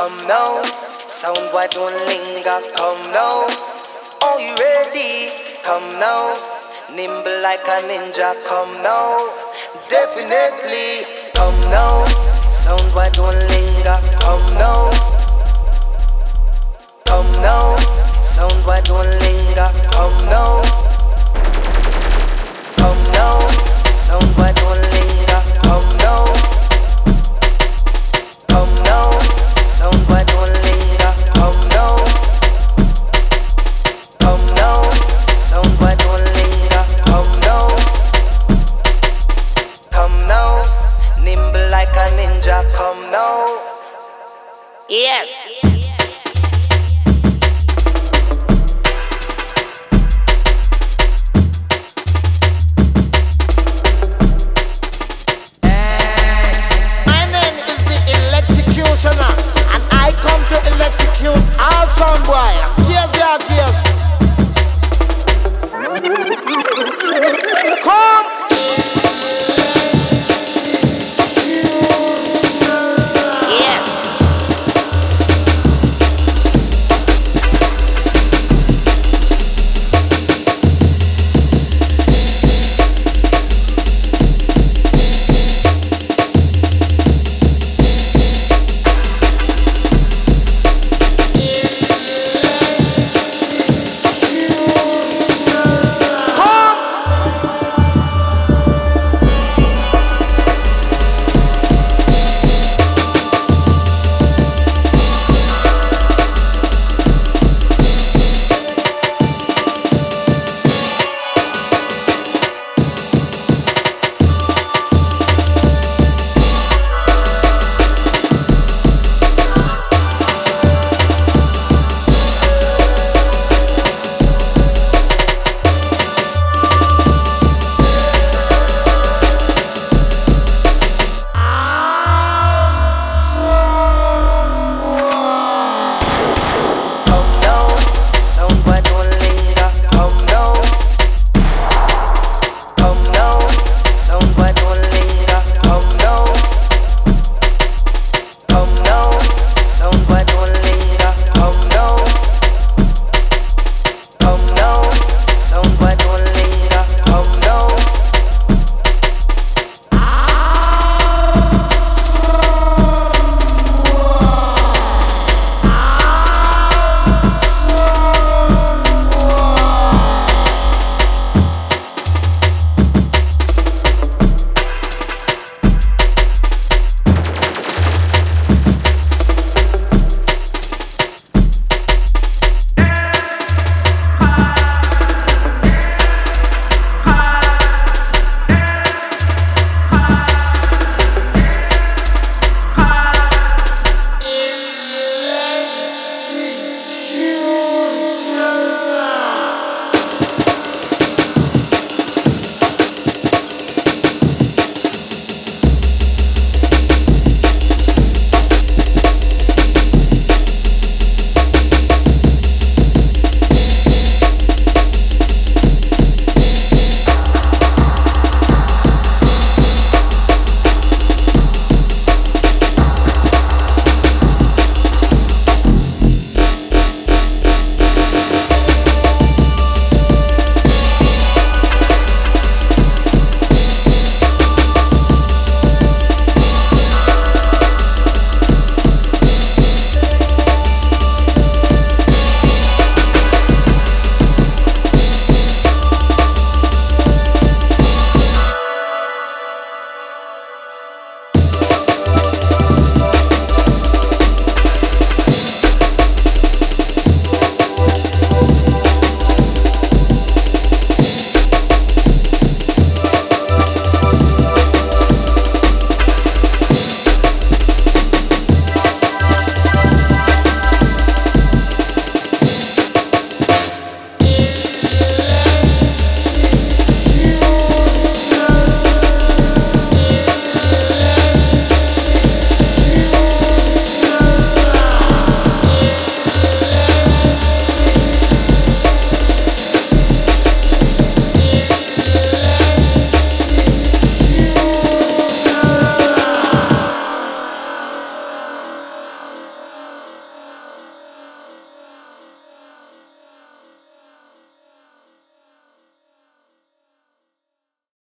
come now. Sound boy don't linger, come now. Are you ready? Come now. Nimble like a ninja, come now. Definitely, come now. Sound boy don't linger, come now. Come now. Sound boy don't linger, come now.